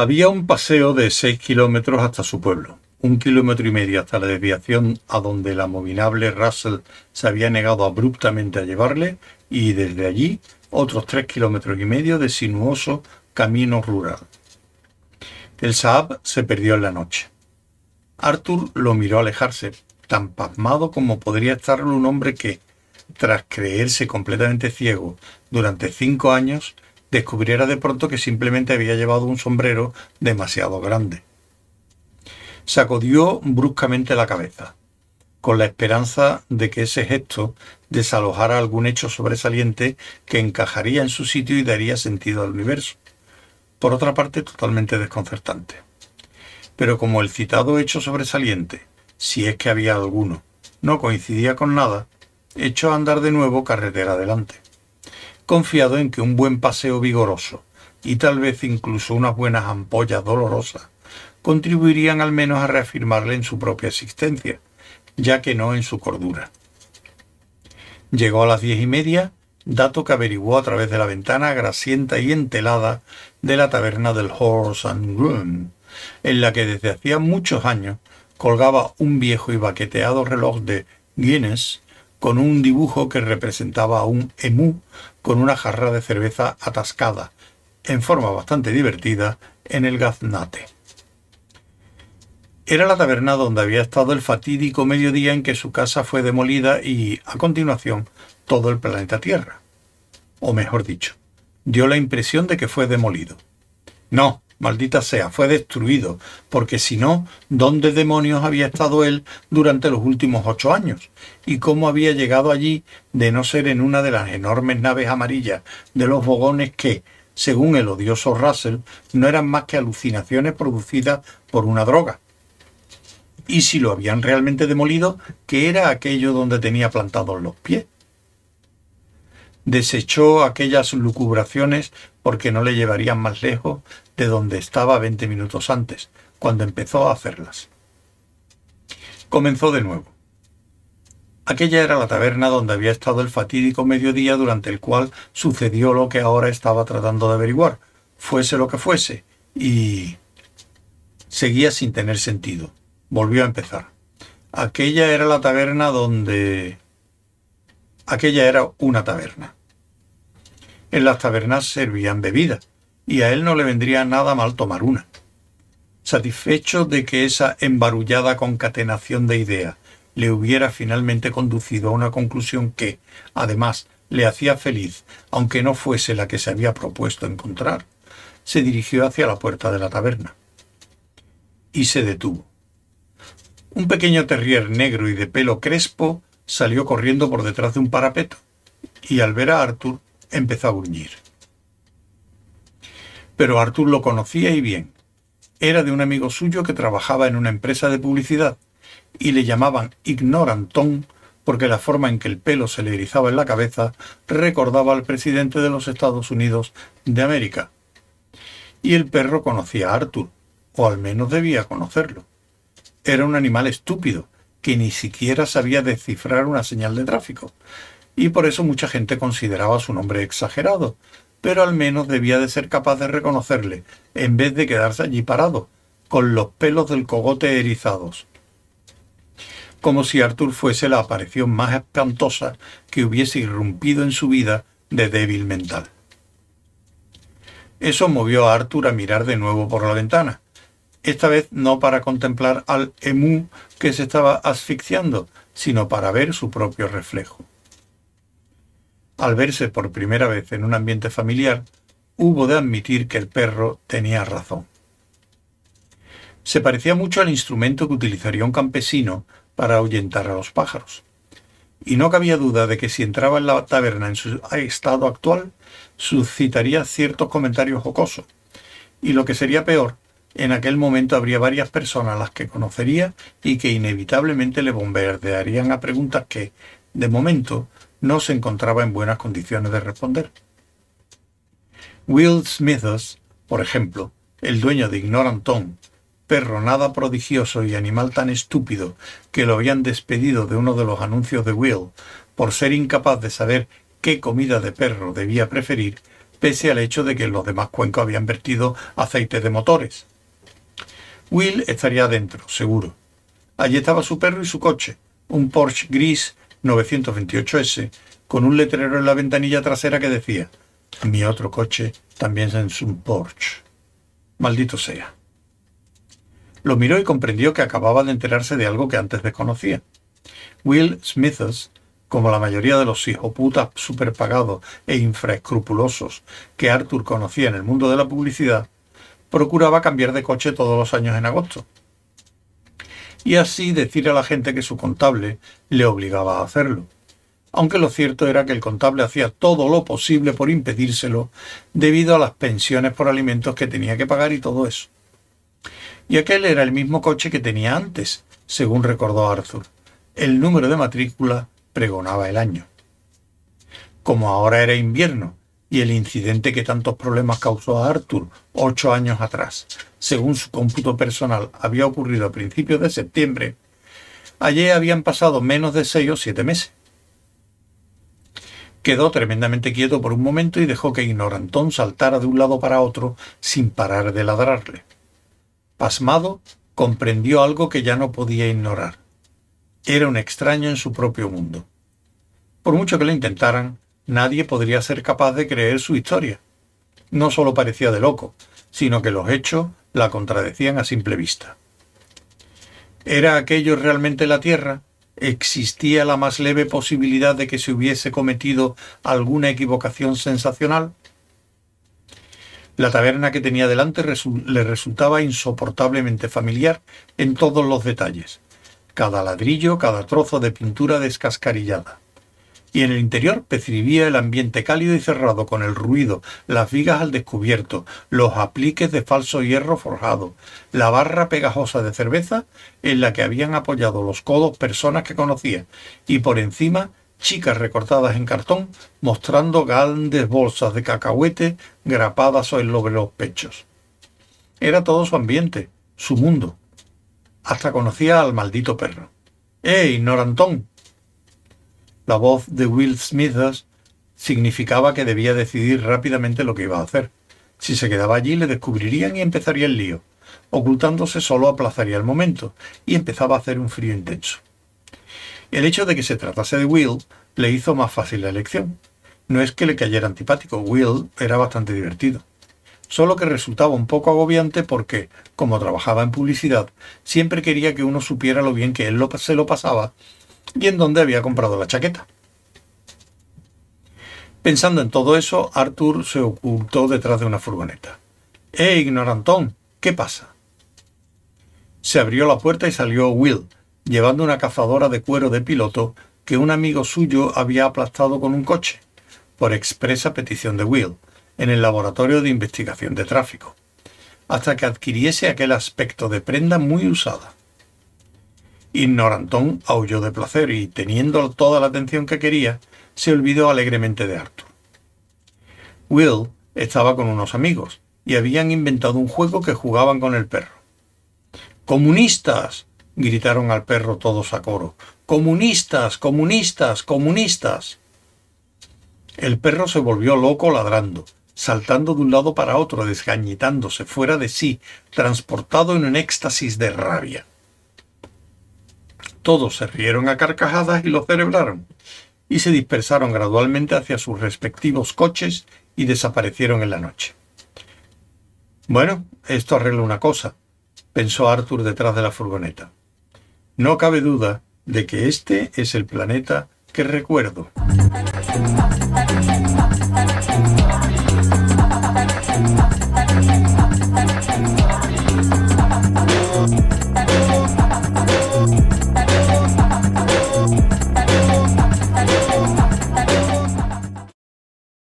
Había un paseo de seis kilómetros hasta su pueblo, un kilómetro y medio hasta la desviación a donde el abominable Russell se había negado abruptamente a llevarle y desde allí otros tres kilómetros y medio de sinuoso camino rural. El Saab se perdió en la noche. Arthur lo miró alejarse, tan pasmado como podría estarlo un hombre que, tras creerse completamente ciego durante cinco años, descubriera de pronto que simplemente había llevado un sombrero demasiado grande. Sacudió bruscamente la cabeza, con la esperanza de que ese gesto desalojara algún hecho sobresaliente que encajaría en su sitio y daría sentido al universo. Por otra parte, totalmente desconcertante. Pero como el citado hecho sobresaliente, si es que había alguno, no coincidía con nada, echó a andar de nuevo carretera adelante confiado en que un buen paseo vigoroso y tal vez incluso unas buenas ampollas dolorosas contribuirían al menos a reafirmarle en su propia existencia, ya que no en su cordura. Llegó a las diez y media, dato que averiguó a través de la ventana grasienta y entelada de la taberna del Horse and Groom, en la que desde hacía muchos años colgaba un viejo y baqueteado reloj de Guinness con un dibujo que representaba a un emú con una jarra de cerveza atascada, en forma bastante divertida, en el gaznate. Era la taberna donde había estado el fatídico mediodía en que su casa fue demolida y, a continuación, todo el planeta Tierra. O mejor dicho, dio la impresión de que fue demolido. No, maldita sea, fue destruido, porque si no, ¿dónde demonios había estado él durante los últimos ocho años? ¿Y cómo había llegado allí de no ser en una de las enormes naves amarillas de los bogones que, según el odioso Russell, no eran más que alucinaciones producidas por una droga? Y si lo habían realmente demolido, ¿qué era aquello donde tenía plantados los pies? Desechó aquellas lucubraciones porque no le llevarían más lejos de donde estaba veinte minutos antes, cuando empezó a hacerlas. Comenzó de nuevo. Aquella era la taberna donde había estado el fatídico mediodía durante el cual sucedió lo que ahora estaba tratando de averiguar, fuese lo que fuese, y... seguía sin tener sentido. Volvió a empezar. Aquella era la taberna donde... Aquella era una taberna. En las tabernas servían bebidas, y a él no le vendría nada mal tomar una. Satisfecho de que esa embarullada concatenación de ideas le hubiera finalmente conducido a una conclusión que, además, le hacía feliz, aunque no fuese la que se había propuesto encontrar, se dirigió hacia la puerta de la taberna. Y se detuvo. Un pequeño terrier negro y de pelo crespo salió corriendo por detrás de un parapeto, y al ver a Arthur empezó a gruñir. Pero Arthur lo conocía y bien. Era de un amigo suyo que trabajaba en una empresa de publicidad y le llamaban Ignorantón porque la forma en que el pelo se le erizaba en la cabeza recordaba al presidente de los Estados Unidos de América. Y el perro conocía a Arthur, o al menos debía conocerlo. Era un animal estúpido, que ni siquiera sabía descifrar una señal de tráfico, y por eso mucha gente consideraba su nombre exagerado, pero al menos debía de ser capaz de reconocerle, en vez de quedarse allí parado, con los pelos del cogote erizados. Como si Arthur fuese la aparición más espantosa que hubiese irrumpido en su vida de débil mental. Eso movió a Arthur a mirar de nuevo por la ventana, esta vez no para contemplar al emú que se estaba asfixiando, sino para ver su propio reflejo. Al verse por primera vez en un ambiente familiar, hubo de admitir que el perro tenía razón. Se parecía mucho al instrumento que utilizaría un campesino para ahuyentar a los pájaros. Y no cabía duda de que si entraba en la taberna en su estado actual, suscitaría ciertos comentarios jocosos. Y lo que sería peor, en aquel momento habría varias personas a las que conocería y que inevitablemente le bombardearían a preguntas que, de momento, no se encontraba en buenas condiciones de responder. Will Smithers, por ejemplo, el dueño de Ignoranton, perro nada prodigioso y animal tan estúpido que lo habían despedido de uno de los anuncios de Will por ser incapaz de saber qué comida de perro debía preferir, pese al hecho de que los demás cuencos habían vertido aceite de motores. Will estaría adentro, seguro. Allí estaba su perro y su coche, un Porsche gris 928S, con un letrero en la ventanilla trasera que decía, mi otro coche también es un Porsche. Maldito sea. Lo miró y comprendió que acababa de enterarse de algo que antes desconocía. Will Smithers, como la mayoría de los hijoputas superpagados e infraescrupulosos que Arthur conocía en el mundo de la publicidad, procuraba cambiar de coche todos los años en agosto. Y así decir a la gente que su contable le obligaba a hacerlo. Aunque lo cierto era que el contable hacía todo lo posible por impedírselo debido a las pensiones por alimentos que tenía que pagar y todo eso. Y aquel era el mismo coche que tenía antes, según recordó Arthur el número de matrícula pregonaba el año. Como ahora era invierno y el incidente que tantos problemas causó a Arthur ocho años atrás, según su cómputo personal, había ocurrido a principios de septiembre, allí habían pasado menos de seis o siete meses. Quedó tremendamente quieto por un momento y dejó que Ignorantón saltara de un lado para otro sin parar de ladrarle. Pasmado, comprendió algo que ya no podía ignorar. Era un extraño en su propio mundo. Por mucho que lo intentaran, nadie podría ser capaz de creer su historia. No solo parecía de loco, sino que los hechos la contradecían a simple vista. ¿Era aquello realmente la Tierra? ¿Existía la más leve posibilidad de que se hubiese cometido alguna equivocación sensacional? La taberna que tenía delante le resultaba insoportablemente familiar en todos los detalles cada ladrillo, cada trozo de pintura descascarillada. Y en el interior percibía el ambiente cálido y cerrado con el ruido, las vigas al descubierto, los apliques de falso hierro forjado, la barra pegajosa de cerveza en la que habían apoyado los codos personas que conocía, y por encima chicas recortadas en cartón mostrando grandes bolsas de cacahuete grapadas sobre los pechos. Era todo su ambiente, su mundo, hasta conocía al maldito perro. ¡Eh, ignorantón! La voz de Will Smithers significaba que debía decidir rápidamente lo que iba a hacer. Si se quedaba allí le descubrirían y empezaría el lío. Ocultándose solo aplazaría el momento, y empezaba a hacer un frío intenso. El hecho de que se tratase de Will le hizo más fácil la elección. No es que le cayera antipático, Will era bastante divertido solo que resultaba un poco agobiante porque, como trabajaba en publicidad, siempre quería que uno supiera lo bien que él se lo pasaba y en dónde había comprado la chaqueta. Pensando en todo eso, Arthur se ocultó detrás de una furgoneta. ¡Eh, ignorantón! ¿Qué pasa? Se abrió la puerta y salió Will, llevando una cazadora de cuero de piloto que un amigo suyo había aplastado con un coche, por expresa petición de Will en el laboratorio de investigación de tráfico, hasta que adquiriese aquel aspecto de prenda muy usada. Ignorantón aulló de placer y, teniendo toda la atención que quería, se olvidó alegremente de Arthur. Will estaba con unos amigos y habían inventado un juego que jugaban con el perro. ¡Comunistas! gritaron al perro todos a coro. ¡Comunistas! ¡Comunistas! ¡Comunistas! El perro se volvió loco ladrando saltando de un lado para otro, desgañitándose fuera de sí, transportado en un éxtasis de rabia. Todos se rieron a carcajadas y lo celebraron, y se dispersaron gradualmente hacia sus respectivos coches y desaparecieron en la noche. Bueno, esto arregla una cosa, pensó Arthur detrás de la furgoneta. No cabe duda de que este es el planeta que recuerdo.